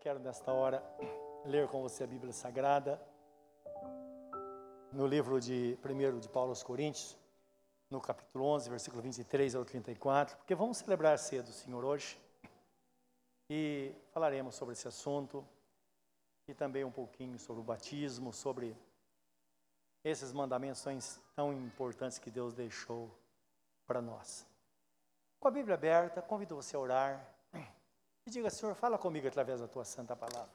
quero nesta hora ler com você a Bíblia Sagrada, no livro de 1 de Paulo aos Coríntios, no capítulo 11, versículo 23 ao 34, porque vamos celebrar cedo o Senhor hoje e falaremos sobre esse assunto e também um pouquinho sobre o batismo, sobre esses mandamentos tão, tão importantes que Deus deixou para nós. Com a Bíblia aberta, convido você a orar e diga, Senhor, fala comigo através da tua santa palavra.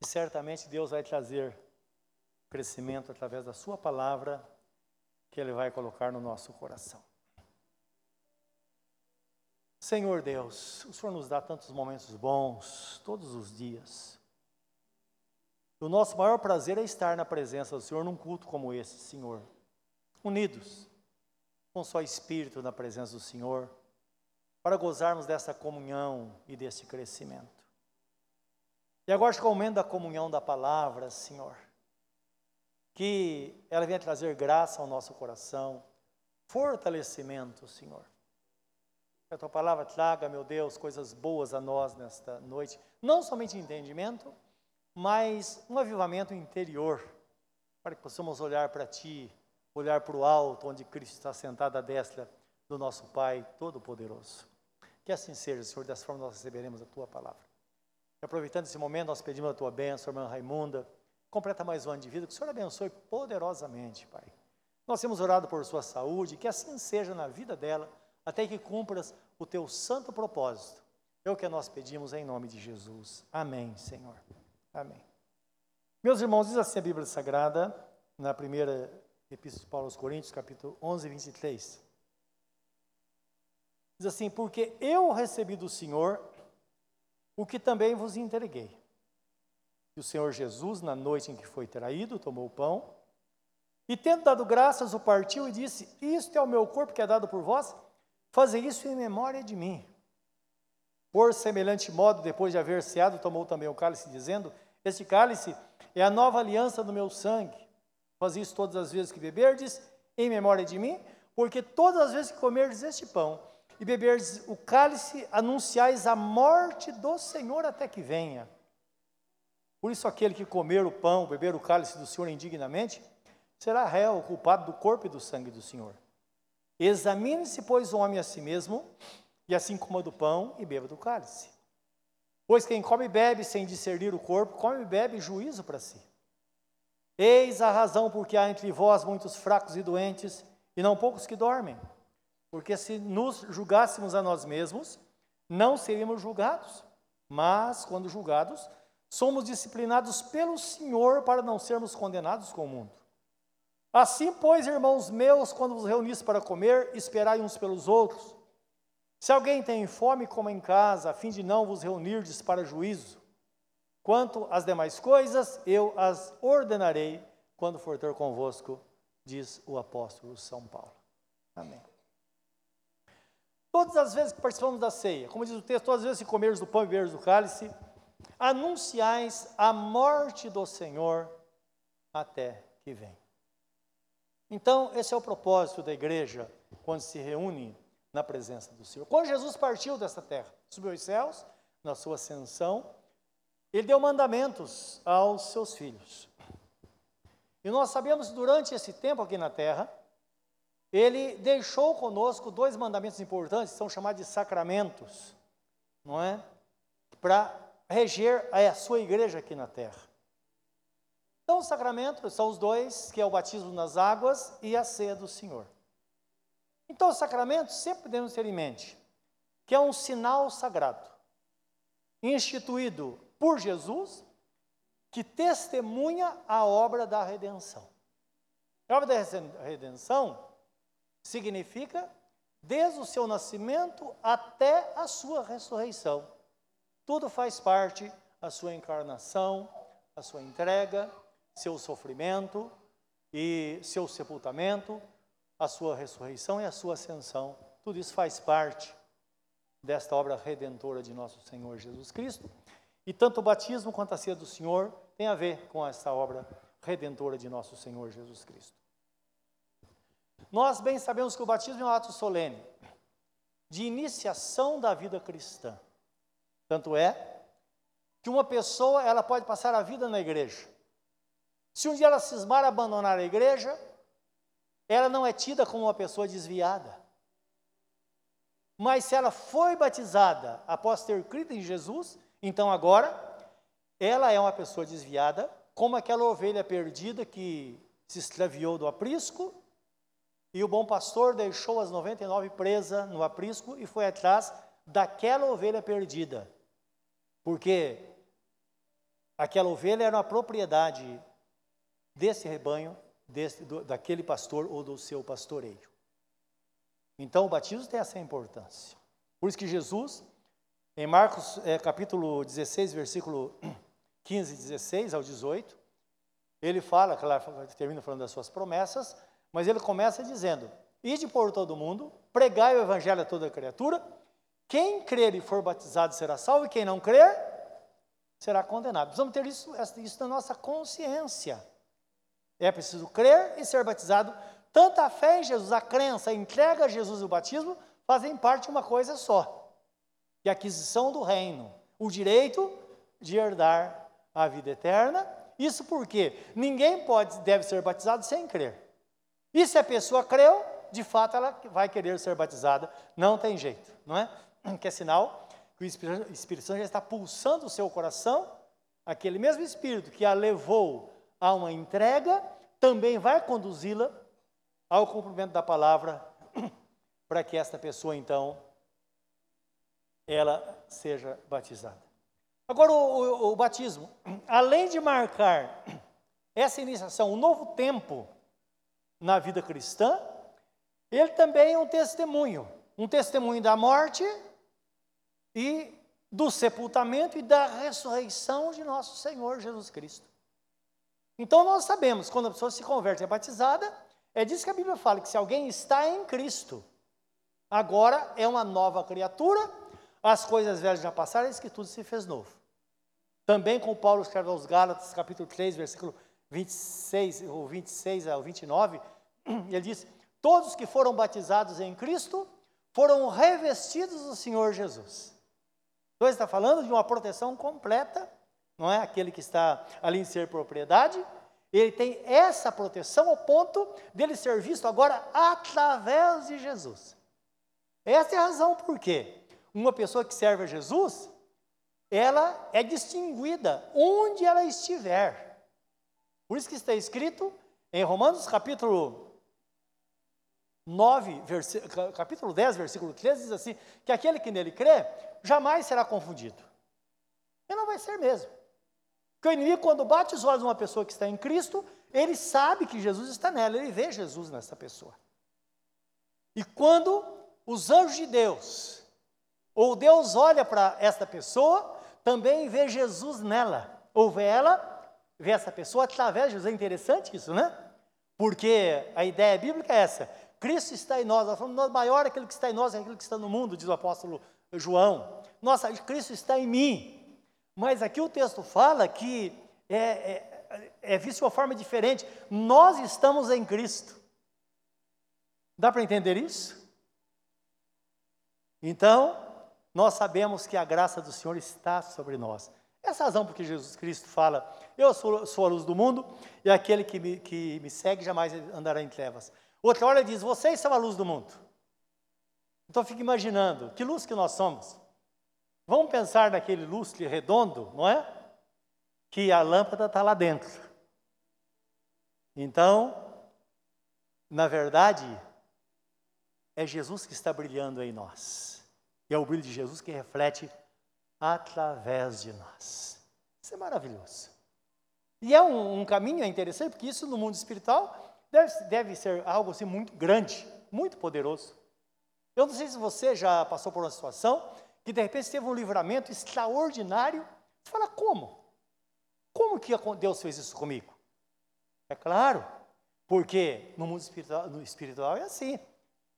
E certamente Deus vai trazer crescimento através da sua palavra que Ele vai colocar no nosso coração. Senhor Deus, o Senhor nos dá tantos momentos bons todos os dias. O nosso maior prazer é estar na presença do Senhor num culto como esse, Senhor. Unidos, com só espírito na presença do Senhor para gozarmos dessa comunhão e desse crescimento. E agora com o momento da comunhão da palavra, Senhor, que ela venha trazer graça ao nosso coração, fortalecimento, Senhor. Que a tua palavra traga, meu Deus, coisas boas a nós nesta noite, não somente entendimento, mas um avivamento interior, para que possamos olhar para Ti, olhar para o alto, onde Cristo está sentado à destra do nosso Pai Todo-Poderoso. Que assim seja, Senhor, dessa forma nós receberemos a tua palavra. E aproveitando esse momento, nós pedimos a tua bênção, irmã Raimunda. Completa mais um ano de vida, que o Senhor abençoe poderosamente, Pai. Nós temos orado por sua saúde, que assim seja na vida dela, até que cumpras o teu santo propósito. É o que nós pedimos em nome de Jesus. Amém, Senhor. Amém. Meus irmãos, diz assim a Bíblia Sagrada, na primeira Epístola de Paulo aos Coríntios, capítulo 11, 23. Diz assim: Porque eu recebi do Senhor o que também vos entreguei. E o Senhor Jesus, na noite em que foi traído, tomou o pão e, tendo dado graças, o partiu e disse: Isto é o meu corpo que é dado por vós, fazei isso em memória de mim. Por semelhante modo, depois de haver ceado, tomou também o cálice, dizendo: Este cálice é a nova aliança do meu sangue. Faz isso todas as vezes que beberdes, em memória de mim, porque todas as vezes que comerdes este pão e beberdes o cálice, anunciais a morte do Senhor até que venha. Por isso, aquele que comer o pão, beber o cálice do Senhor indignamente, será réu, culpado do corpo e do sangue do Senhor. Examine-se, pois, o homem a si mesmo, e assim coma do pão e beba do cálice. Pois quem come e bebe sem discernir o corpo, come e bebe juízo para si. Eis a razão porque há entre vós muitos fracos e doentes, e não poucos que dormem. Porque se nos julgássemos a nós mesmos, não seríamos julgados. Mas, quando julgados, somos disciplinados pelo Senhor para não sermos condenados com o mundo. Assim, pois, irmãos meus, quando vos reunis para comer, esperai uns pelos outros. Se alguém tem fome, coma em casa, a fim de não vos reunirdes para juízo. Quanto às demais coisas, eu as ordenarei quando for ter convosco, diz o apóstolo São Paulo. Amém. Todas as vezes que participamos da ceia, como diz o texto, todas as vezes que comerdes do pão e beberdes do cálice, anunciais a morte do Senhor até que vem. Então, esse é o propósito da igreja quando se reúne na presença do Senhor. Quando Jesus partiu desta terra, subiu aos céus, na sua ascensão, ele deu mandamentos aos seus filhos. E nós sabemos que durante esse tempo aqui na terra, ele deixou conosco dois mandamentos importantes, são chamados de sacramentos, não é? Para reger a sua igreja aqui na terra. Então, os sacramentos são os dois, que é o batismo nas águas e a ceia do Senhor. Então, os sacramentos sempre devemos ter em mente que é um sinal sagrado, instituído por Jesus, que testemunha a obra da redenção. A obra da redenção significa desde o seu nascimento até a sua ressurreição. Tudo faz parte a sua encarnação, a sua entrega, seu sofrimento e seu sepultamento, a sua ressurreição e a sua ascensão. Tudo isso faz parte desta obra redentora de nosso Senhor Jesus Cristo. E tanto o batismo quanto a ceia do Senhor tem a ver com essa obra redentora de nosso Senhor Jesus Cristo. Nós bem sabemos que o batismo é um ato solene de iniciação da vida cristã. Tanto é que uma pessoa ela pode passar a vida na igreja. Se um dia ela cismar abandonar a igreja, ela não é tida como uma pessoa desviada. Mas se ela foi batizada após ter crido em Jesus, então agora ela é uma pessoa desviada, como aquela ovelha perdida que se extraviou do aprisco, e o bom pastor deixou as 99 presas no aprisco e foi atrás daquela ovelha perdida. Porque aquela ovelha era uma propriedade desse rebanho, desse, do, daquele pastor ou do seu pastoreio. Então o batismo tem essa importância. Por isso que Jesus, em Marcos é, capítulo 16, versículo 15, 16 ao 18, ele fala, claro, termina falando das suas promessas, mas ele começa dizendo: Ide por todo mundo, pregai o evangelho a toda criatura, quem crer e for batizado será salvo, e quem não crer será condenado. Precisamos ter isso, isso na nossa consciência. É preciso crer e ser batizado. Tanto a fé em Jesus, a crença, a entrega a Jesus e o batismo fazem parte de uma coisa só: que é a aquisição do reino, o direito de herdar a vida eterna. Isso porque ninguém pode, deve ser batizado sem crer. E se a pessoa creu, de fato ela vai querer ser batizada. Não tem jeito, não é? Que é sinal que o Espírito Santo já está pulsando o seu coração, aquele mesmo Espírito que a levou a uma entrega, também vai conduzi-la ao cumprimento da palavra, para que esta pessoa, então, ela seja batizada. Agora, o, o, o batismo, além de marcar essa iniciação, um novo tempo na vida cristã, ele também é um testemunho, um testemunho da morte e do sepultamento e da ressurreição de nosso Senhor Jesus Cristo. Então nós sabemos, quando a pessoa se converte e é batizada, é disso que a Bíblia fala, que se alguém está em Cristo, agora é uma nova criatura, as coisas velhas já passaram, eis que tudo se fez novo. Também com Paulo escreve aos Gálatas, capítulo 3, versículo 26, ou 26 ao 29, ele diz, todos que foram batizados em Cristo foram revestidos do Senhor Jesus. Então está falando de uma proteção completa não é aquele que está ali em ser propriedade, ele tem essa proteção ao ponto dele ser visto agora através de Jesus. Essa é a razão por quê. Uma pessoa que serve a Jesus, ela é distinguida onde ela estiver. Por isso que está escrito em Romanos capítulo 9, capítulo 10, versículo 13, diz assim, que aquele que nele crê, jamais será confundido. E não vai ser mesmo. Porque o inimigo, quando bate os olhos de uma pessoa que está em Cristo, ele sabe que Jesus está nela, ele vê Jesus nessa pessoa. E quando os anjos de Deus, ou Deus olha para esta pessoa, também vê Jesus nela, ou vê ela, vê essa pessoa através de Jesus. É interessante isso, né? Porque a ideia bíblica é essa: Cristo está em nós, nós falamos, maior é aquele que está em nós é aquele que está no mundo, diz o apóstolo João. Nossa, Cristo está em mim. Mas aqui o texto fala que é, é, é visto de uma forma diferente. Nós estamos em Cristo. Dá para entender isso? Então, nós sabemos que a graça do Senhor está sobre nós. Essa é a razão porque Jesus Cristo fala: Eu sou, sou a luz do mundo e aquele que me, que me segue jamais andará em trevas. Outra hora ele diz: Vocês são a luz do mundo. Então, fique imaginando que luz que nós somos. Vamos pensar naquele lustre redondo, não é? Que a lâmpada está lá dentro. Então, na verdade, é Jesus que está brilhando em nós. E é o brilho de Jesus que reflete através de nós. Isso é maravilhoso. E é um, um caminho interessante, porque isso no mundo espiritual deve, deve ser algo assim muito grande, muito poderoso. Eu não sei se você já passou por uma situação que de repente teve um livramento extraordinário. Você fala, como? Como que Deus fez isso comigo? É claro, porque no mundo espiritual, no espiritual é assim.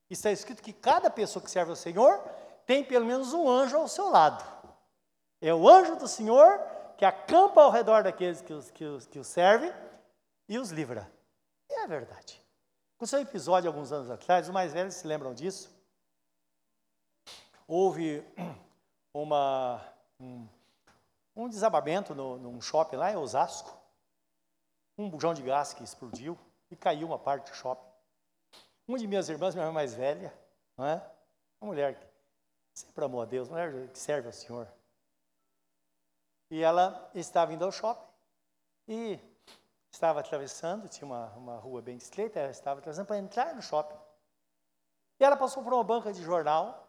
Está escrito que cada pessoa que serve ao Senhor tem pelo menos um anjo ao seu lado. É o anjo do Senhor que acampa ao redor daqueles que os, que os, que os servem e os livra. É verdade. Com seu episódio alguns anos atrás, os mais velhos se lembram disso houve uma, um, um desabamento no, num shopping lá em Osasco. Um bujão de gás que explodiu e caiu uma parte do shopping. Uma de minhas irmãs, minha irmã mais velha, não é? Uma mulher que sempre amou a Deus, uma mulher que serve ao Senhor. E ela estava indo ao shopping e estava atravessando, tinha uma, uma rua bem estreita, ela estava atravessando para entrar no shopping. E ela passou por uma banca de jornal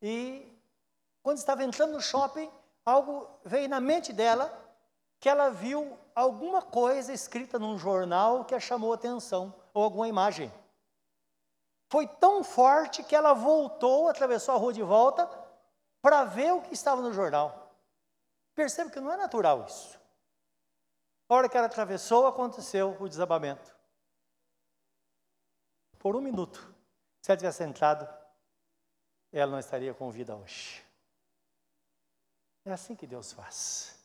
e quando estava entrando no shopping, algo veio na mente dela que ela viu alguma coisa escrita num jornal que a chamou atenção, ou alguma imagem. Foi tão forte que ela voltou, atravessou a rua de volta, para ver o que estava no jornal. Percebe que não é natural isso. A hora que ela atravessou, aconteceu o desabamento. Por um minuto, se ela tivesse entrado, ela não estaria com vida hoje. É assim que Deus faz.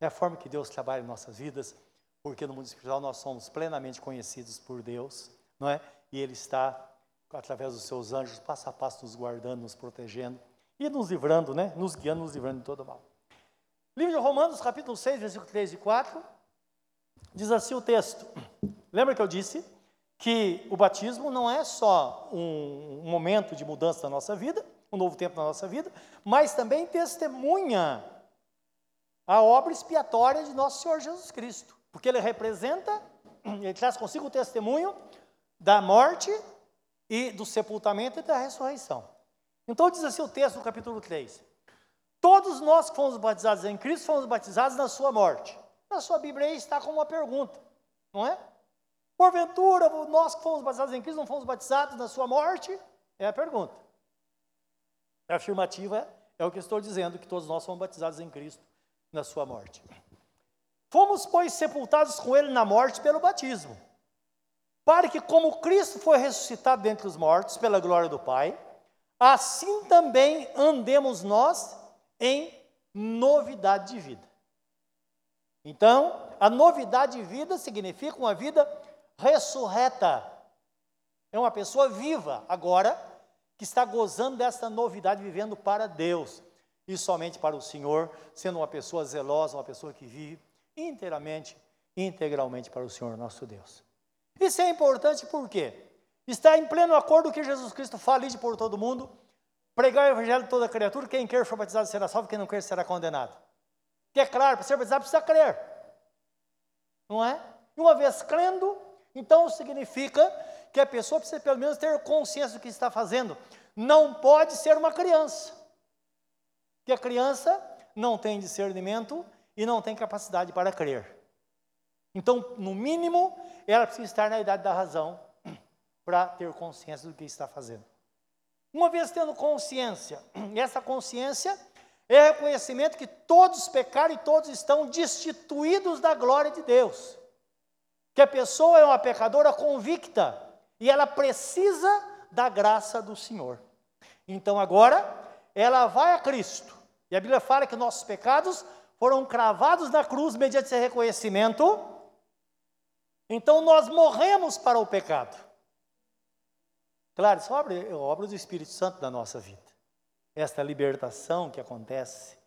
É a forma que Deus trabalha em nossas vidas, porque no mundo espiritual nós somos plenamente conhecidos por Deus, não é? E Ele está, através dos seus anjos, passo a passo nos guardando, nos protegendo e nos livrando, né? Nos guiando, nos livrando de todo mal. Livro de Romanos, capítulo 6, versículo 3 e 4, diz assim o texto. Lembra que eu disse que o batismo não é só um momento de mudança da nossa vida, um novo tempo na nossa vida, mas também testemunha a obra expiatória de nosso Senhor Jesus Cristo, porque ele representa, ele traz consigo o testemunho da morte e do sepultamento e da ressurreição. Então diz assim o texto do capítulo 3: Todos nós que fomos batizados em Cristo fomos batizados na sua morte. Na sua Bíblia aí está como uma pergunta, não é? Porventura, nós que fomos batizados em Cristo não fomos batizados na sua morte? É a pergunta. A afirmativa é o que estou dizendo, que todos nós fomos batizados em Cristo na sua morte. Fomos, pois, sepultados com ele na morte pelo batismo, para que, como Cristo foi ressuscitado dentre os mortos pela glória do Pai, assim também andemos nós em novidade de vida. Então, a novidade de vida significa uma vida ressurreta. É uma pessoa viva agora que está gozando dessa novidade, vivendo para Deus e somente para o Senhor, sendo uma pessoa zelosa, uma pessoa que vive inteiramente, integralmente para o Senhor nosso Deus. Isso é importante porque está em pleno acordo que Jesus Cristo fala de por todo mundo, pregar o evangelho de toda criatura, quem quer for batizado será salvo, quem não quer será condenado. Que é claro, para ser batizado precisa crer. Não é? E uma vez crendo, então significa que a pessoa precisa pelo menos ter consciência do que está fazendo. Não pode ser uma criança. Que a criança não tem discernimento e não tem capacidade para crer. Então, no mínimo, ela precisa estar na idade da razão para ter consciência do que está fazendo. Uma vez tendo consciência, essa consciência é reconhecimento que todos pecaram e todos estão destituídos da glória de Deus. Que a pessoa é uma pecadora convicta e ela precisa da graça do Senhor. Então agora ela vai a Cristo. E a Bíblia fala que nossos pecados foram cravados na cruz mediante esse reconhecimento. Então nós morremos para o pecado. Claro, isso é obra, do Espírito Santo da nossa vida. Esta libertação que acontece,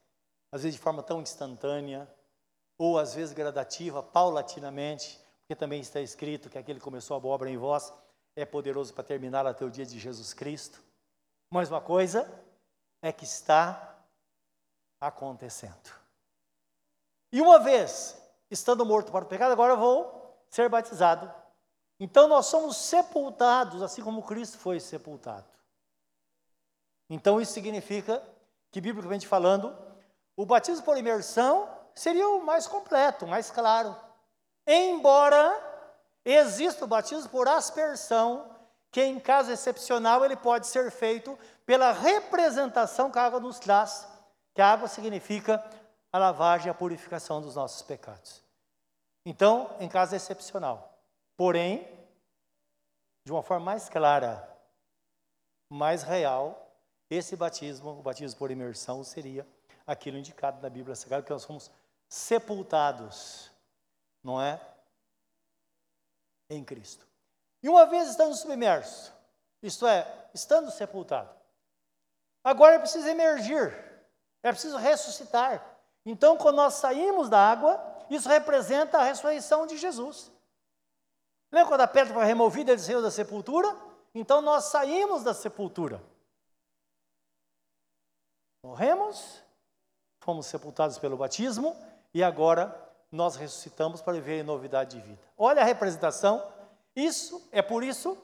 às vezes de forma tão instantânea, ou às vezes gradativa, paulatinamente, porque também está escrito que aquele que começou a obra em vós é poderoso para terminar até o dia de Jesus Cristo. Mas uma coisa é que está acontecendo. E uma vez estando morto para o pecado, agora vou ser batizado. Então nós somos sepultados, assim como Cristo foi sepultado. Então isso significa que, biblicamente falando, o batismo por imersão seria o mais completo, mais claro. Embora Existe o batismo por aspersão, que em caso excepcional ele pode ser feito pela representação que a água nos traz, que a água significa a lavagem e a purificação dos nossos pecados. Então, em caso excepcional. Porém, de uma forma mais clara, mais real, esse batismo, o batismo por imersão, seria aquilo indicado na Bíblia Sagrada, que nós somos sepultados, não é? em Cristo. E uma vez estando submerso, isto é, estando sepultado, agora é preciso emergir. É preciso ressuscitar. Então, quando nós saímos da água, isso representa a ressurreição de Jesus. Lembra quando a pedra foi removida, ele saiu da sepultura? Então nós saímos da sepultura. Morremos, fomos sepultados pelo batismo e agora nós ressuscitamos para viver em novidade de vida. Olha a representação. Isso é por isso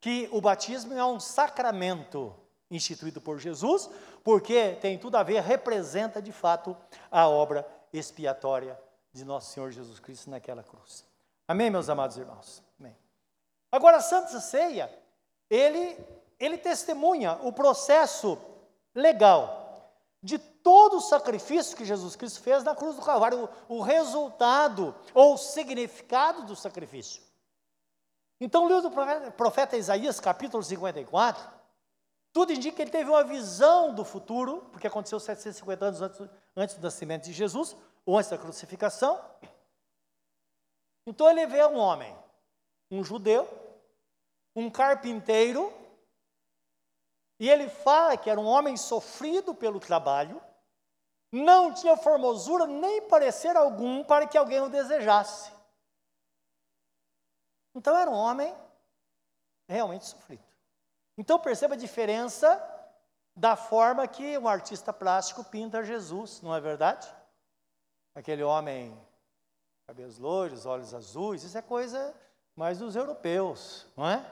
que o batismo é um sacramento instituído por Jesus, porque tem tudo a ver, representa de fato a obra expiatória de nosso Senhor Jesus Cristo naquela cruz. Amém, meus amados irmãos? Agora, a Santa Ceia, ele, ele testemunha o processo legal de todo o sacrifício que Jesus Cristo fez na cruz do Calvário, o, o resultado ou o significado do sacrifício. Então, o livro do profeta Isaías, capítulo 54, tudo indica que ele teve uma visão do futuro, porque aconteceu 750 anos antes, antes do nascimento de Jesus, ou antes da crucificação. Então ele vê um homem, um judeu, um carpinteiro, e ele fala que era um homem sofrido pelo trabalho, não tinha formosura nem parecer algum para que alguém o desejasse. Então era um homem realmente sofrido. Então perceba a diferença da forma que um artista plástico pinta Jesus, não é verdade? Aquele homem, cabelos loiros, olhos azuis, isso é coisa mais dos europeus, não é?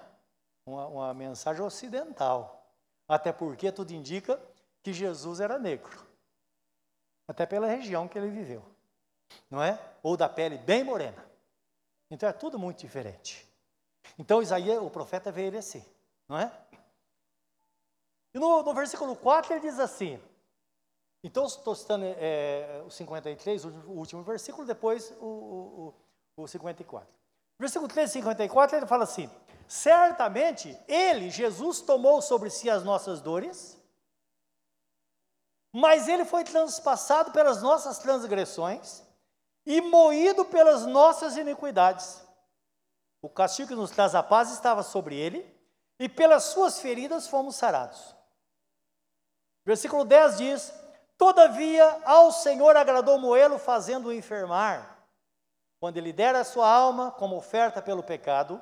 Uma, uma mensagem ocidental. Até porque tudo indica que Jesus era negro. Até pela região que ele viveu, não é? Ou da pele bem morena. Então é tudo muito diferente. Então Isaías, o profeta, veio ele assim, não é? E no, no versículo 4 ele diz assim, então estou citando é, o 53, o último versículo, depois o, o, o 54. Versículo 3 54 ele fala assim, certamente ele, Jesus, tomou sobre si as nossas dores, mas ele foi transpassado pelas nossas transgressões e moído pelas nossas iniquidades. O castigo que nos traz a paz estava sobre ele, e pelas suas feridas fomos sarados. Versículo 10 diz: Todavia ao Senhor agradou Moelo fazendo-o enfermar. Quando ele der a sua alma como oferta pelo pecado,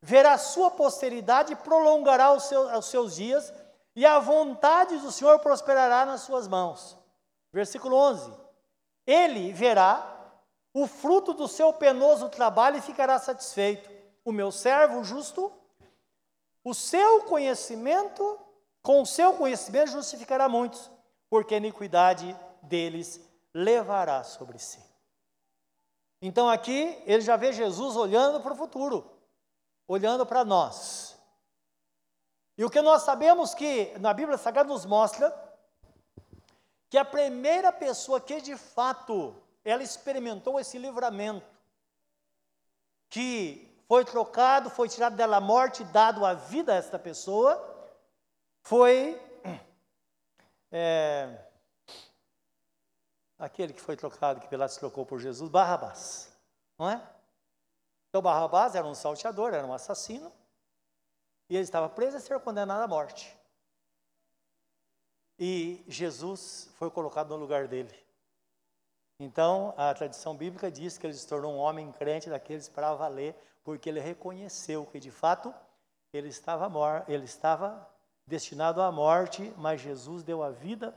verá sua posteridade e prolongará os seus, os seus dias, e a vontade do Senhor prosperará nas suas mãos. Versículo 11: Ele verá o fruto do seu penoso trabalho e ficará satisfeito. O meu servo justo, o seu conhecimento com o seu conhecimento justificará muitos, porque a iniquidade deles levará sobre si. Então aqui ele já vê Jesus olhando para o futuro, olhando para nós. E o que nós sabemos que na Bíblia Sagrada nos mostra que a primeira pessoa que de fato ela experimentou esse livramento, que foi trocado, foi tirado dela a morte, dado a vida a esta pessoa, foi é, aquele que foi trocado, que Pilatos trocou por Jesus, Barrabás, não é? Então Barrabás era um salteador, era um assassino, e ele estava preso a ser condenado à morte. E Jesus foi colocado no lugar dele. Então, a tradição bíblica diz que ele se tornou um homem crente daqueles para valer, porque ele reconheceu que de fato ele estava ele estava destinado à morte, mas Jesus deu a vida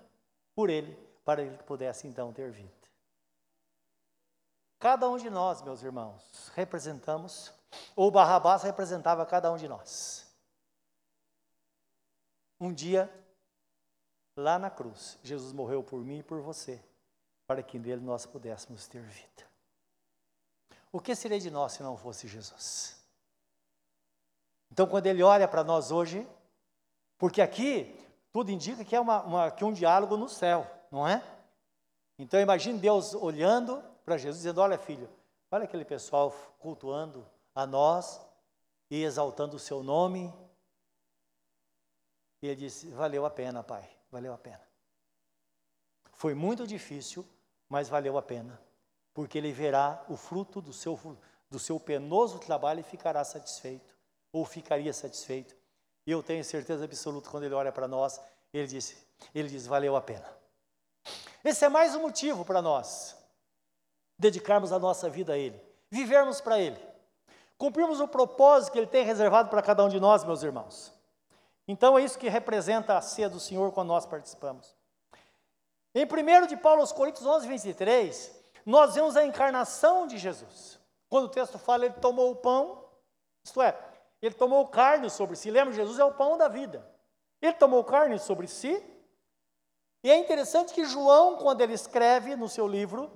por ele, para ele que pudesse então ter vida. Cada um de nós, meus irmãos, representamos, ou Barrabás representava cada um de nós. Um dia, lá na cruz, Jesus morreu por mim e por você, para que nele nós pudéssemos ter vida. O que seria de nós se não fosse Jesus? Então, quando ele olha para nós hoje, porque aqui tudo indica que é uma, uma, que um diálogo no céu, não é? Então imagine Deus olhando para Jesus dizendo: Olha, filho, olha aquele pessoal cultuando a nós e exaltando o seu nome. E ele disse: Valeu a pena, pai, valeu a pena. Foi muito difícil, mas valeu a pena, porque ele verá o fruto do seu, do seu penoso trabalho e ficará satisfeito, ou ficaria satisfeito e eu tenho certeza absoluta quando ele olha para nós, ele diz, ele diz, valeu a pena. Esse é mais um motivo para nós dedicarmos a nossa vida a Ele, vivermos para Ele, cumprirmos o propósito que Ele tem reservado para cada um de nós, meus irmãos. Então é isso que representa a ceia do Senhor quando nós participamos. Em 1 de Paulo aos Coríntios 11, 23, nós vemos a encarnação de Jesus. Quando o texto fala, ele tomou o pão, isto é, ele tomou carne sobre si. Lembra, Jesus é o pão da vida. Ele tomou carne sobre si. E é interessante que João, quando ele escreve no seu livro,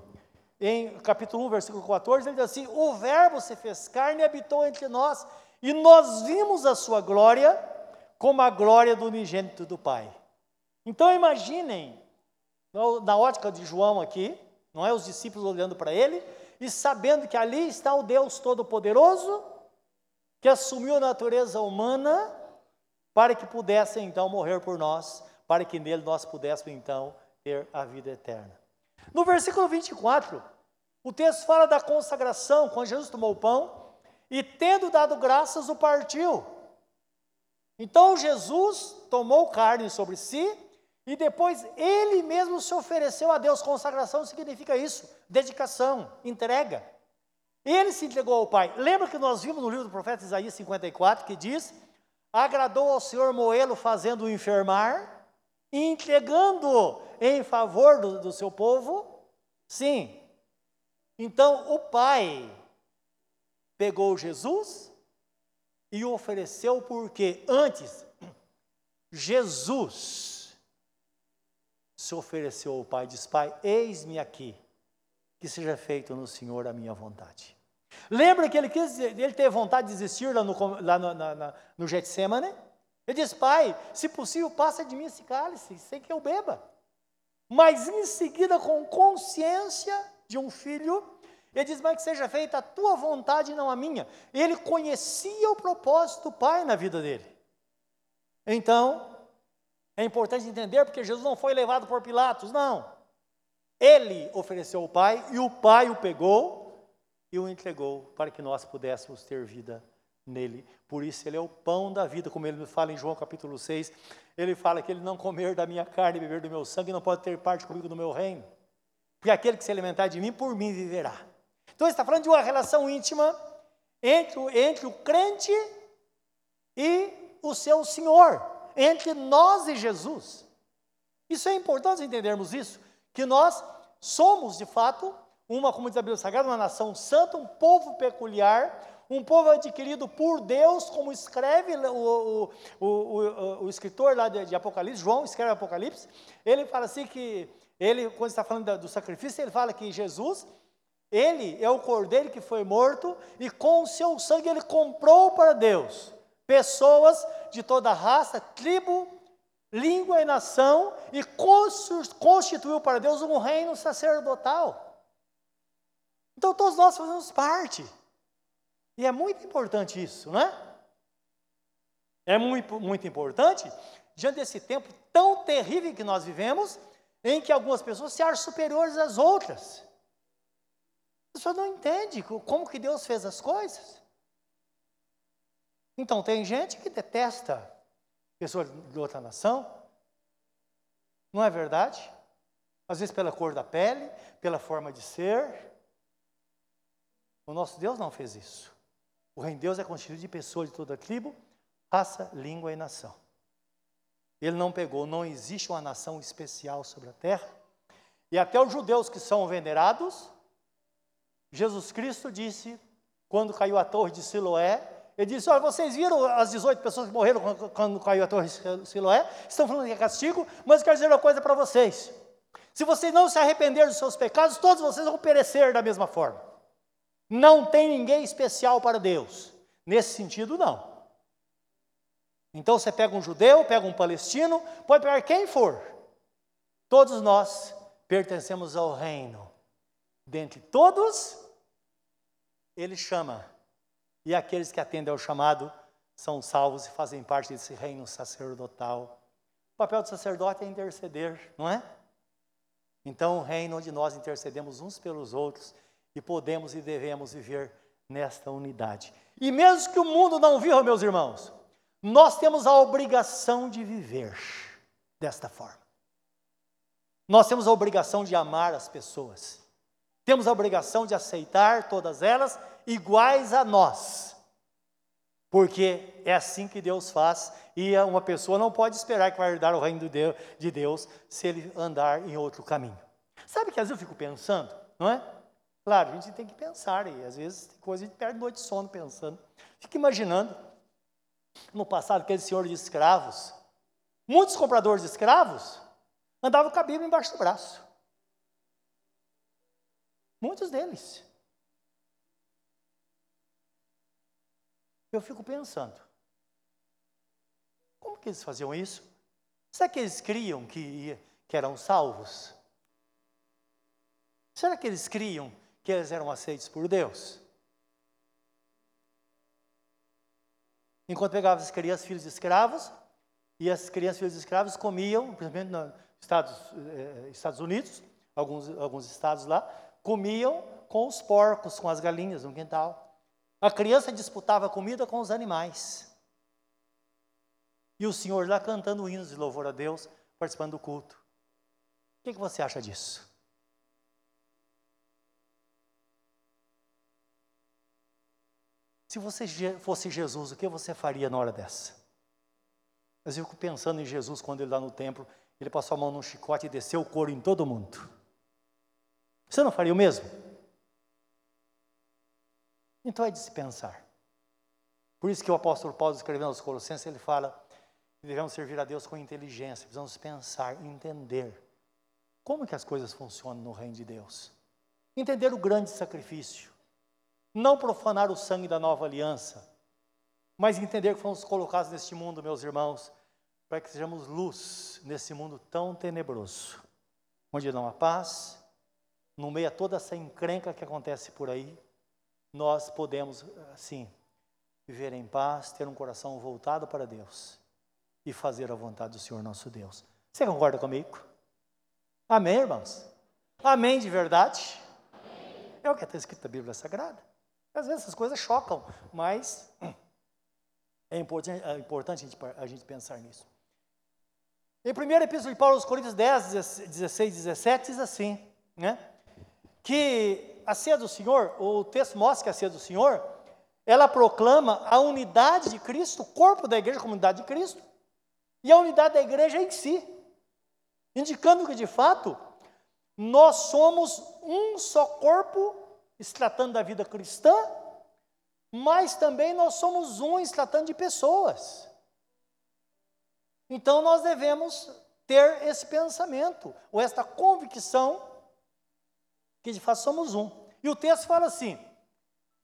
em capítulo 1, versículo 14, ele diz assim: O Verbo se fez carne e habitou entre nós, e nós vimos a sua glória como a glória do unigênito do Pai. Então imaginem, na ótica de João aqui, não é os discípulos olhando para ele e sabendo que ali está o Deus Todo-Poderoso, que assumiu a natureza humana para que pudesse então morrer por nós, para que nele nós pudéssemos então ter a vida eterna. No versículo 24, o texto fala da consagração, quando Jesus tomou o pão e, tendo dado graças, o partiu. Então Jesus tomou carne sobre si e depois ele mesmo se ofereceu a Deus. Consagração significa isso: dedicação, entrega. Ele se entregou ao Pai. Lembra que nós vimos no livro do profeta Isaías 54 que diz: Agradou ao Senhor Moelo fazendo-o enfermar, entregando em favor do, do seu povo? Sim. Então o Pai pegou Jesus e o ofereceu porque antes Jesus se ofereceu ao Pai, diz: Pai, eis-me aqui, que seja feito no Senhor a minha vontade. Lembra que ele, quis, ele teve vontade de desistir lá no, lá no, na, na, no Getsemane? Ele diz: Pai, se possível, passa de mim esse cálice, sem que eu beba. Mas em seguida, com consciência de um filho, ele diz: Mas que seja feita a tua vontade, não a minha. Ele conhecia o propósito do Pai na vida dele. Então, é importante entender porque Jesus não foi levado por Pilatos, não. Ele ofereceu ao Pai e o Pai o pegou e o entregou para que nós pudéssemos ter vida nele. Por isso ele é o pão da vida, como ele fala em João capítulo 6. Ele fala que ele não comer da minha carne e beber do meu sangue não pode ter parte comigo no meu reino. Porque aquele que se alimentar de mim, por mim viverá. Então ele está falando de uma relação íntima entre, entre o crente e o seu Senhor entre nós e Jesus. Isso é importante entendermos isso, que nós somos, de fato, uma, Bíblia Sagrada, uma nação santa, um povo peculiar, um povo adquirido por Deus, como escreve o, o, o, o escritor lá de, de, Apocalipse, João escreve Apocalipse, ele fala assim que, ele, quando está falando do sacrifício, ele fala que Jesus, ele é o cordeiro que foi morto, e com o seu sangue ele comprou para Deus pessoas de toda raça, tribo, língua e nação, e constituiu para Deus um reino sacerdotal. Então todos nós fazemos parte. E é muito importante isso, não é? É muito, muito importante diante desse tempo tão terrível que nós vivemos, em que algumas pessoas se acham superiores às outras. A pessoa não entende como que Deus fez as coisas. Então, tem gente que detesta pessoas de outra nação, não é verdade? Às vezes pela cor da pele, pela forma de ser. O nosso Deus não fez isso. O reino de Deus é constituído de pessoas de toda tribo, raça, língua e nação. Ele não pegou, não existe uma nação especial sobre a terra. E até os judeus que são venerados, Jesus Cristo disse, quando caiu a torre de Siloé, ele disse: Olha, vocês viram as 18 pessoas que morreram quando caiu a torre de Siloé? Estão falando que é castigo, mas eu quero dizer uma coisa para vocês. Se vocês não se arrependerem dos seus pecados, todos vocês vão perecer da mesma forma. Não tem ninguém especial para Deus. Nesse sentido, não. Então você pega um judeu, pega um palestino, pode pegar quem for. Todos nós pertencemos ao reino. Dentre todos, ele chama e aqueles que atendem ao chamado são salvos e fazem parte desse reino sacerdotal. O papel do sacerdote é interceder, não é? Então, o reino onde nós intercedemos uns pelos outros e podemos e devemos viver nesta unidade. E mesmo que o mundo não viva, meus irmãos, nós temos a obrigação de viver desta forma. Nós temos a obrigação de amar as pessoas. Temos a obrigação de aceitar todas elas iguais a nós. Porque é assim que Deus faz e uma pessoa não pode esperar que vai herdar o reino de Deus se ele andar em outro caminho. Sabe que às vezes eu fico pensando, não é? Claro, a gente tem que pensar, e às vezes tem coisa, a gente perde noite de sono pensando. Fica imaginando, no passado, aquele senhor de escravos, muitos compradores de escravos andavam com a Bíblia embaixo do braço. Muitos deles. Eu fico pensando, como que eles faziam isso? Será que eles criam que, que eram salvos? Será que eles criam que eles eram aceitos por Deus? Enquanto pegavam as crianças, filhos de escravos, e as crianças, filhos de escravos, comiam, principalmente nos Estados, eh, Estados Unidos, alguns, alguns estados lá, comiam com os porcos, com as galinhas no quintal. A criança disputava comida com os animais. E o Senhor lá cantando hinos de louvor a Deus, participando do culto. O que, que você acha disso? Se você fosse Jesus, o que você faria na hora dessa? Mas eu fico pensando em Jesus quando ele lá no templo, ele passou a mão num chicote e desceu o couro em todo mundo. Você não faria o mesmo? Então é de se pensar. Por isso que o apóstolo Paulo escrevendo aos Colossenses, ele fala devemos servir a Deus com inteligência, precisamos pensar, entender como que as coisas funcionam no reino de Deus. Entender o grande sacrifício, não profanar o sangue da nova aliança, mas entender que fomos colocados neste mundo, meus irmãos, para que sejamos luz nesse mundo tão tenebroso, onde não há paz, no meio a toda essa encrenca que acontece por aí, nós podemos, assim, viver em paz, ter um coração voltado para Deus e fazer a vontade do Senhor nosso Deus. Você concorda comigo? Amém, irmãos? Amém de verdade? Amém. É o que está escrito na Bíblia Sagrada. Às vezes essas coisas chocam, mas é importante, é importante a, gente, a gente pensar nisso. Em 1 Epístola de Paulo aos Coríntios 10, 16, 17, diz assim, né? Que a ceia do Senhor, o texto mostra que a ceia do Senhor, ela proclama a unidade de Cristo, o corpo da igreja, a comunidade de Cristo, e a unidade da igreja em si, indicando que de fato nós somos um só corpo se tratando da vida cristã, mas também nós somos um tratando de pessoas. Então nós devemos ter esse pensamento, ou esta convicção, que de fato somos um. E o texto fala assim: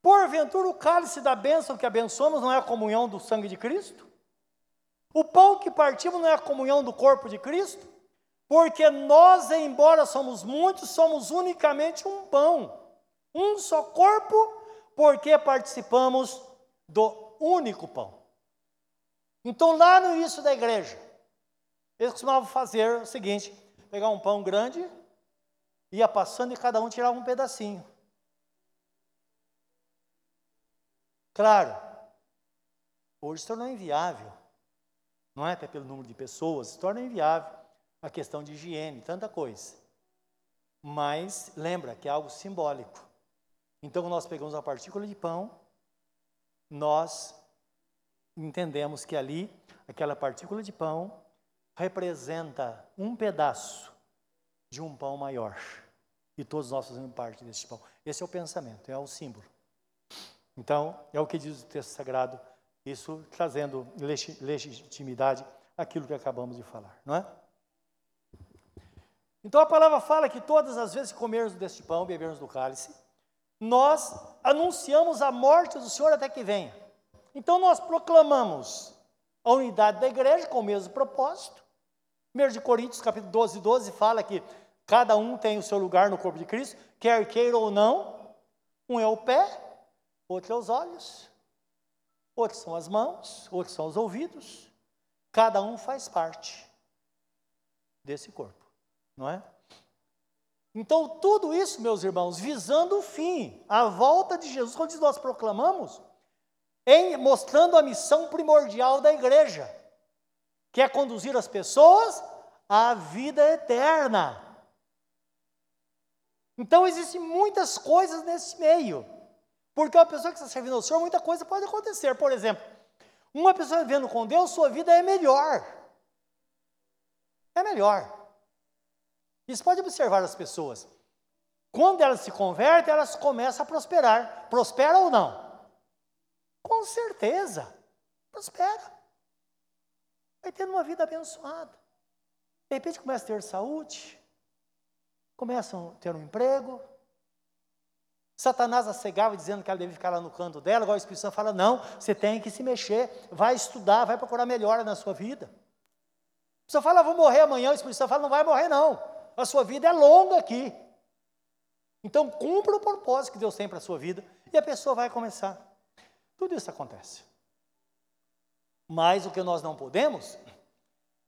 porventura o cálice da bênção que abençoamos não é a comunhão do sangue de Cristo? O pão que partimos não é a comunhão do corpo de Cristo? Porque nós, embora somos muitos, somos unicamente um pão um só corpo, porque participamos do único pão. Então, lá no início da igreja, eles costumavam fazer o seguinte: pegar um pão grande, ia passando e cada um tirava um pedacinho. Claro, hoje se tornou inviável, não é até pelo número de pessoas, se torna inviável a questão de higiene, tanta coisa. Mas lembra que é algo simbólico. Então, nós pegamos uma partícula de pão, nós entendemos que ali, aquela partícula de pão, representa um pedaço de um pão maior. E todos nós fazemos parte desse pão. Esse é o pensamento, é o símbolo. Então, é o que diz o texto sagrado, isso trazendo legitimidade àquilo que acabamos de falar, não é? Então a palavra fala que todas as vezes que comermos deste pão, bebermos do cálice, nós anunciamos a morte do Senhor até que venha. Então nós proclamamos a unidade da igreja com o mesmo propósito. 1 de Coríntios, capítulo 12, 12, fala que cada um tem o seu lugar no corpo de Cristo, quer queira ou não. Um é o pé, outro é os olhos, outros são as mãos, outros são os ouvidos. Cada um faz parte desse corpo, não é? Então, tudo isso, meus irmãos, visando o fim, a volta de Jesus, quando nós proclamamos, em, mostrando a missão primordial da igreja, que é conduzir as pessoas à vida eterna. Então, existem muitas coisas nesse meio. Porque uma pessoa que está servindo ao Senhor, muita coisa pode acontecer. Por exemplo, uma pessoa vivendo com Deus, sua vida é melhor. É melhor. Isso pode observar as pessoas. Quando elas se convertem, elas começam a prosperar. Prospera ou não? Com certeza. Prospera. Vai tendo uma vida abençoada. De repente começa a ter saúde, começam a ter um emprego. Satanás a cegava dizendo que ela devia ficar lá no canto dela, agora o Espírito Santo fala: não, você tem que se mexer, vai estudar, vai procurar melhora na sua vida. A pessoa fala, vou morrer amanhã, o Espírito Santo fala, não vai morrer, não. A sua vida é longa aqui. Então, cumpra o propósito que Deus tem para a sua vida e a pessoa vai começar. Tudo isso acontece. Mas o que nós não podemos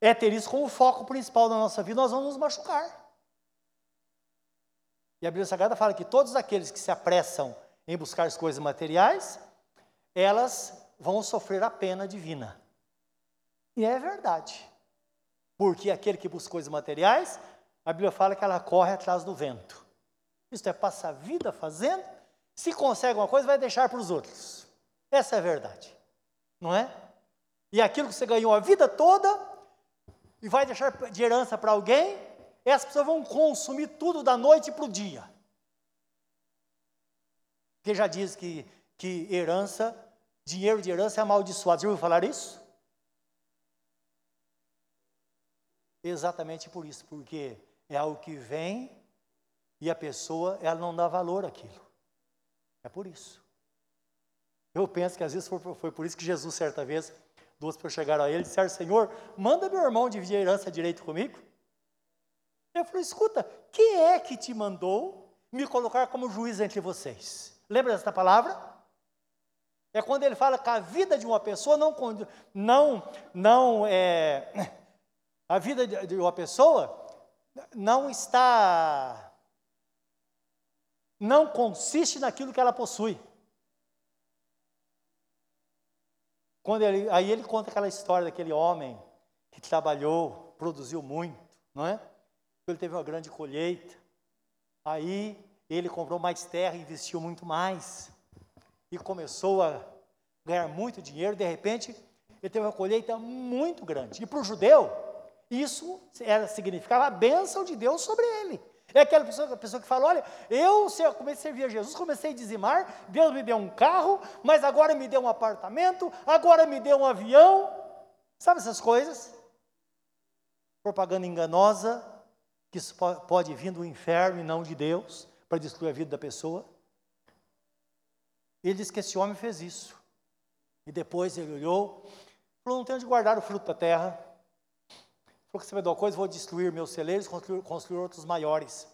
é ter isso como foco principal da nossa vida, nós vamos nos machucar. E a Bíblia Sagrada fala que todos aqueles que se apressam em buscar as coisas materiais, elas vão sofrer a pena divina. E é verdade. Porque aquele que busca coisas materiais, a Bíblia fala que ela corre atrás do vento. Isto é, passa a vida fazendo, se consegue uma coisa, vai deixar para os outros. Essa é a verdade, não é? E aquilo que você ganhou a vida toda, e vai deixar de herança para alguém, essas pessoas vão consumir tudo da noite para o dia. Porque já diz que, que herança, dinheiro de herança é amaldiçoado. Já ouviu falar isso? Exatamente por isso, porque é algo que vem e a pessoa ela não dá valor àquilo. É por isso. Eu penso que às vezes foi, por isso que Jesus, certa vez, duas pessoas chegaram a ele e disseram: Senhor, manda meu irmão dividir a herança direito comigo. Ele falou: Escuta, quem é que te mandou me colocar como juiz entre vocês? Lembra dessa palavra? É quando ele fala que a vida de uma pessoa não, não, não é, a vida de uma pessoa não está não consiste naquilo que ela possui. Quando ele, aí ele conta aquela história daquele homem que trabalhou, produziu muito, não é? Ele teve uma grande colheita. Aí ele comprou mais terra, investiu muito mais e começou a ganhar muito dinheiro. De repente, ele teve uma colheita muito grande. E para o judeu, isso era, significava a bênção de Deus sobre ele. É aquela pessoa, pessoa que fala: olha, eu comecei a servir a Jesus, comecei a dizimar, Deus me deu um carro, mas agora me deu um apartamento, agora me deu um avião. Sabe essas coisas? Propaganda enganosa, que pode vir do inferno e não de Deus, para destruir a vida da pessoa. Ele disse que esse homem fez isso. E depois ele olhou, falou: não tenho de guardar o fruto da terra Falou que você dar uma coisa, vou destruir meus celeiros, construir, construir outros maiores.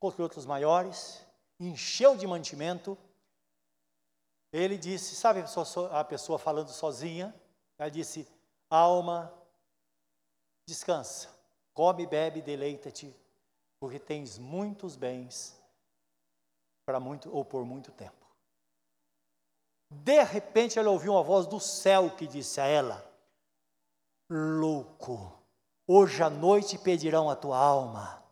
Construir outros maiores, encheu de mantimento. Ele disse, sabe a pessoa falando sozinha? Ela disse, alma, descansa, come, bebe, deleita-te, porque tens muitos bens para muito ou por muito tempo. De repente ela ouviu uma voz do céu que disse a ela: Louco, Hoje à noite pedirão a tua alma,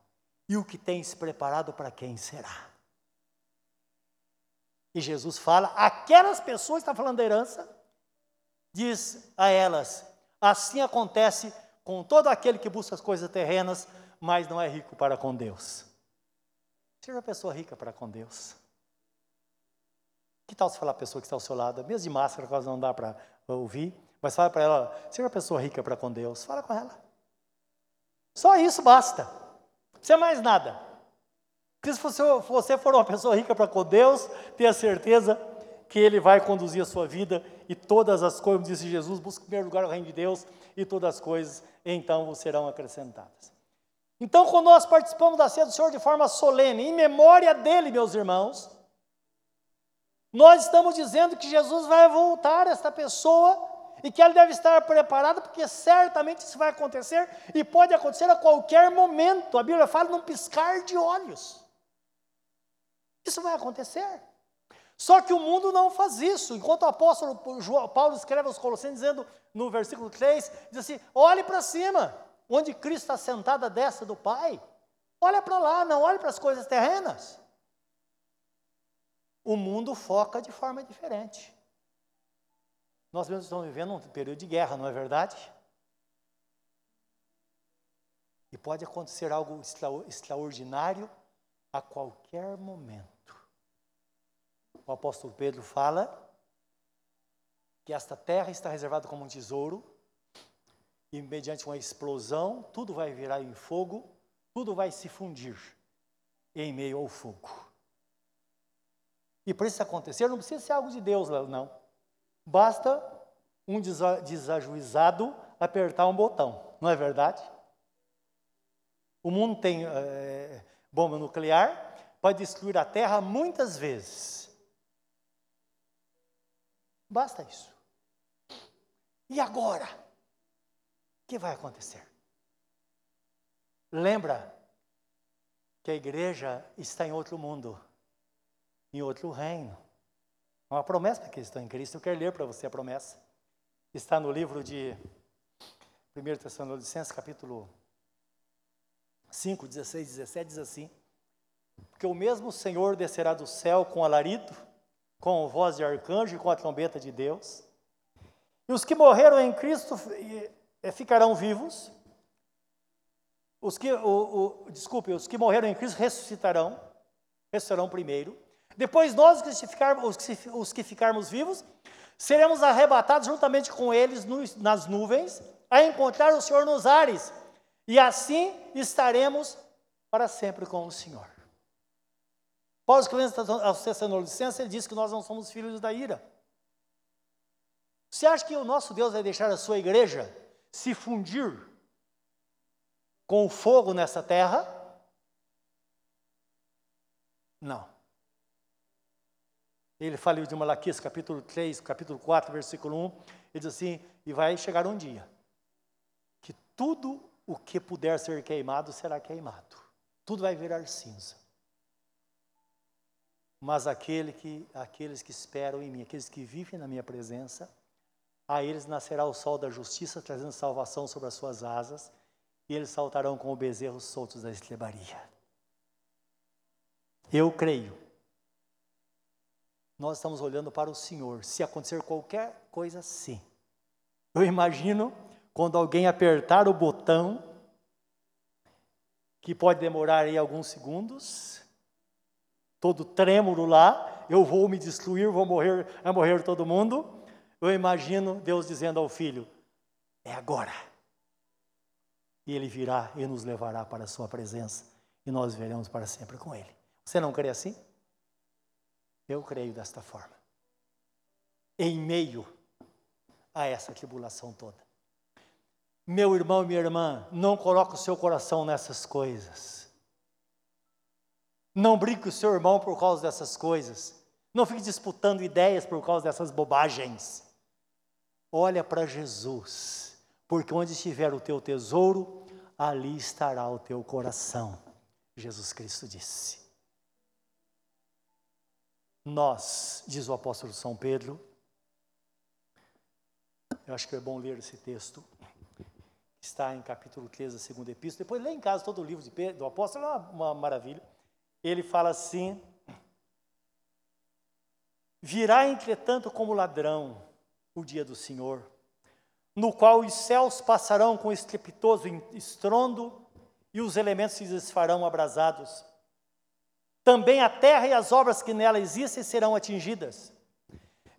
e o que tens preparado para quem será? E Jesus fala, aquelas pessoas, está falando da herança, diz a elas: assim acontece com todo aquele que busca as coisas terrenas, mas não é rico para com Deus. Seja uma pessoa rica para com Deus. Que tal se falar a pessoa que está ao seu lado, mesmo de máscara, quase não dá para ouvir, mas fala para ela, seja uma pessoa rica para com Deus, fala com ela. Só isso basta. Não precisa mais nada. Se você for uma pessoa rica para com Deus, tenha certeza que Ele vai conduzir a sua vida e todas as coisas, como disse Jesus, busque em primeiro lugar o reino de Deus e todas as coisas então serão acrescentadas. Então, quando nós participamos da ceia do Senhor de forma solene, em memória dele, meus irmãos, nós estamos dizendo que Jesus vai voltar esta pessoa e que ela deve estar preparada, porque certamente isso vai acontecer e pode acontecer a qualquer momento. A Bíblia fala num piscar de olhos. Isso vai acontecer. Só que o mundo não faz isso. Enquanto o apóstolo Paulo escreve aos Colossenses, dizendo no versículo 3, diz assim: olhe para cima, onde Cristo está sentado à destra do Pai. Olha para lá, não olhe para as coisas terrenas. o mundo foca de forma diferente. Nós mesmos estamos vivendo um período de guerra, não é verdade? E pode acontecer algo extraordinário a qualquer momento. O apóstolo Pedro fala que esta terra está reservada como um tesouro, e mediante uma explosão, tudo vai virar em fogo, tudo vai se fundir em meio ao fogo. E para isso acontecer, não precisa ser algo de Deus, não. Basta um desajuizado apertar um botão, não é verdade? O mundo tem é, bomba nuclear, pode destruir a Terra muitas vezes. Basta isso. E agora? O que vai acontecer? Lembra que a igreja está em outro mundo em outro reino. É uma promessa que estão em Cristo. Eu quero ler para você a promessa. Está no livro de 1 Tessalonicenses, capítulo 5, 16, 17, diz assim: Porque o mesmo Senhor descerá do céu com alarido, com voz de arcanjo e com a trombeta de Deus. E os que morreram em Cristo ficarão vivos. Os que, o, o, desculpe, os que morreram em Cristo ressuscitarão, ressuscitarão primeiro. Depois nós, os que, os que ficarmos vivos, seremos arrebatados juntamente com eles nas nuvens, a encontrar o Senhor nos ares, e assim estaremos para sempre com o Senhor. Paulo escrevendo aos Tessalonicenses, ele diz que nós não somos filhos da ira. Você acha que o nosso Deus vai deixar a sua igreja se fundir com o fogo nessa terra? Não. Ele fala de Malaquias, capítulo 3, capítulo 4, versículo 1, ele diz assim: E vai chegar um dia que tudo o que puder ser queimado será queimado, tudo vai virar cinza. Mas aquele que, aqueles que esperam em mim, aqueles que vivem na minha presença, a eles nascerá o sol da justiça, trazendo salvação sobre as suas asas, e eles saltarão como bezerros soltos da estrebaria. Eu creio nós estamos olhando para o Senhor. Se acontecer qualquer coisa assim, eu imagino quando alguém apertar o botão, que pode demorar aí alguns segundos, todo trêmulo lá, eu vou me destruir, vou morrer, vai morrer todo mundo. Eu imagino Deus dizendo ao filho: é agora. E ele virá e nos levará para a sua presença, e nós veremos para sempre com ele. Você não crê assim? Eu creio desta forma. Em meio a essa tribulação toda. Meu irmão e minha irmã, não coloque o seu coração nessas coisas. Não brinque o seu irmão por causa dessas coisas. Não fique disputando ideias por causa dessas bobagens. Olha para Jesus, porque onde estiver o teu tesouro, ali estará o teu coração. Jesus Cristo disse. Nós, diz o apóstolo São Pedro, eu acho que é bom ler esse texto, está em capítulo 13 da segunda epístola, depois lê em casa todo o livro de Pedro, do apóstolo, é uma, uma maravilha. Ele fala assim: Virá, entretanto, como ladrão o dia do Senhor, no qual os céus passarão com estrepitoso estrondo e os elementos se desfarão abrasados também a terra e as obras que nela existem serão atingidas.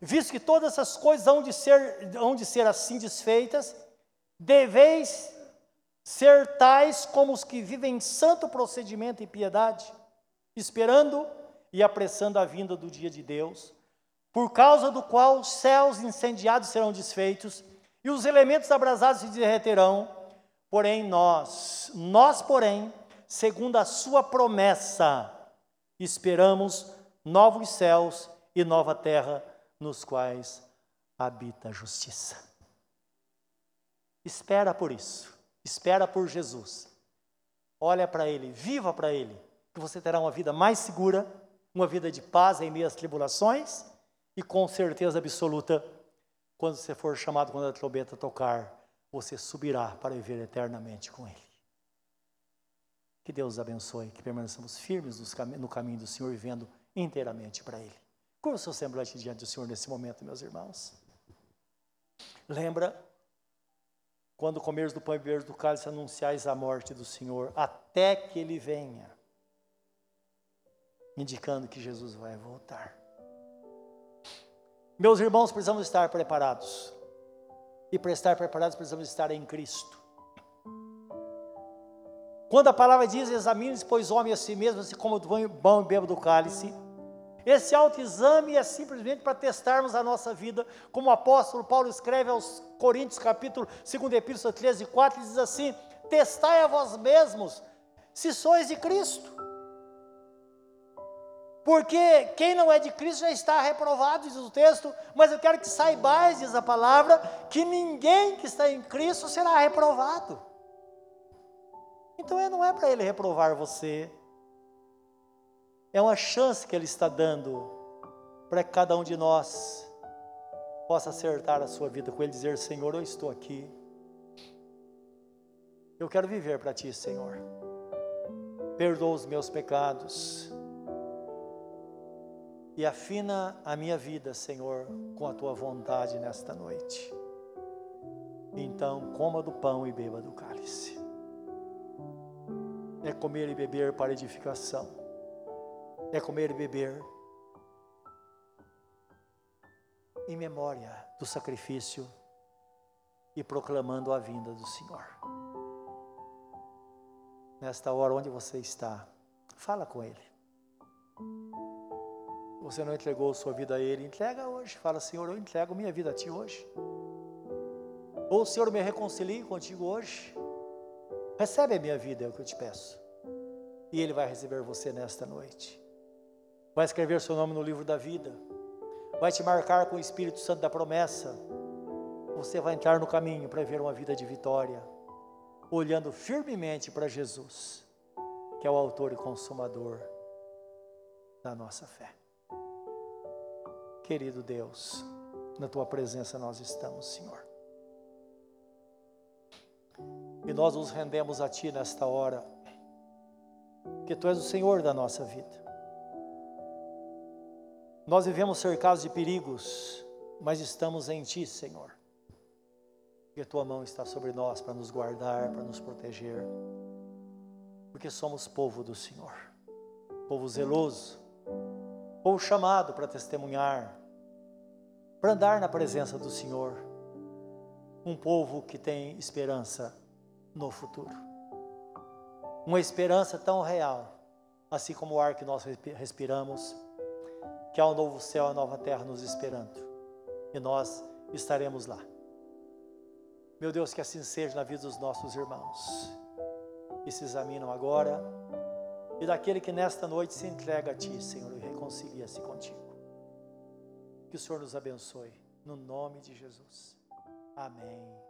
Visto que todas essas coisas hão de ser, hão de ser assim desfeitas, deveis ser tais como os que vivem em santo procedimento e piedade, esperando e apressando a vinda do dia de Deus, por causa do qual os céus incendiados serão desfeitos e os elementos abrasados se derreterão. Porém, nós, nós, porém, segundo a sua promessa, esperamos novos céus e nova terra nos quais habita a justiça. Espera por isso, espera por Jesus. Olha para Ele, viva para Ele, que você terá uma vida mais segura, uma vida de paz em meio às tribulações e com certeza absoluta, quando você for chamado, quando a trombeta tocar, você subirá para viver eternamente com Ele. Que Deus abençoe, que permaneçamos firmes no caminho do Senhor, vivendo inteiramente para Ele. Curva o seu semblante diante do Senhor nesse momento, meus irmãos. Lembra quando comeres do pão e beberes do cálice, anunciais a morte do Senhor, até que Ele venha, indicando que Jesus vai voltar. Meus irmãos, precisamos estar preparados. E para estar preparados, precisamos estar em Cristo. Quando a palavra diz, examine-se, pois homem a si mesmo, assim como bom e bebo do cálice, esse autoexame é simplesmente para testarmos a nossa vida, como o apóstolo Paulo escreve aos Coríntios, capítulo 2 Epístola 13, 4, ele diz assim: Testai a vós mesmos, se sois de Cristo. Porque quem não é de Cristo já está reprovado, diz o texto, mas eu quero que saibais, diz a palavra, que ninguém que está em Cristo será reprovado. Então não é para ele reprovar você, é uma chance que Ele está dando para que cada um de nós possa acertar a sua vida com Ele, dizer: Senhor, eu estou aqui. Eu quero viver para Ti, Senhor. Perdoa os meus pecados. E afina a minha vida, Senhor, com a Tua vontade nesta noite. Então, coma do pão e beba do cálice. É comer e beber para edificação é comer e beber em memória do sacrifício e proclamando a vinda do Senhor. Nesta hora onde você está, fala com Ele. Você não entregou sua vida a Ele, entrega hoje. Fala, Senhor, eu entrego minha vida a Ti hoje. Ou, Senhor, me reconcilie contigo hoje. Recebe a minha vida, é o que eu te peço. E Ele vai receber você nesta noite vai escrever seu nome no livro da vida, vai te marcar com o Espírito Santo da promessa. Você vai entrar no caminho para ver uma vida de vitória, olhando firmemente para Jesus, que é o autor e consumador da nossa fé. Querido Deus, na tua presença nós estamos, Senhor. E nós nos rendemos a Ti nesta hora, que Tu és o Senhor da nossa vida. Nós vivemos cercados de perigos, mas estamos em Ti, Senhor. E a Tua mão está sobre nós para nos guardar, para nos proteger, porque somos povo do Senhor, povo zeloso, povo chamado para testemunhar, para andar na presença do Senhor, um povo que tem esperança no futuro, uma esperança tão real, assim como o ar que nós respiramos que há um novo céu e nova terra nos esperando. E nós estaremos lá. Meu Deus, que assim seja na vida dos nossos irmãos. Que se examinam agora. E daquele que nesta noite se entrega a Ti, Senhor, e reconcilia-se contigo. Que o Senhor nos abençoe. No nome de Jesus. Amém.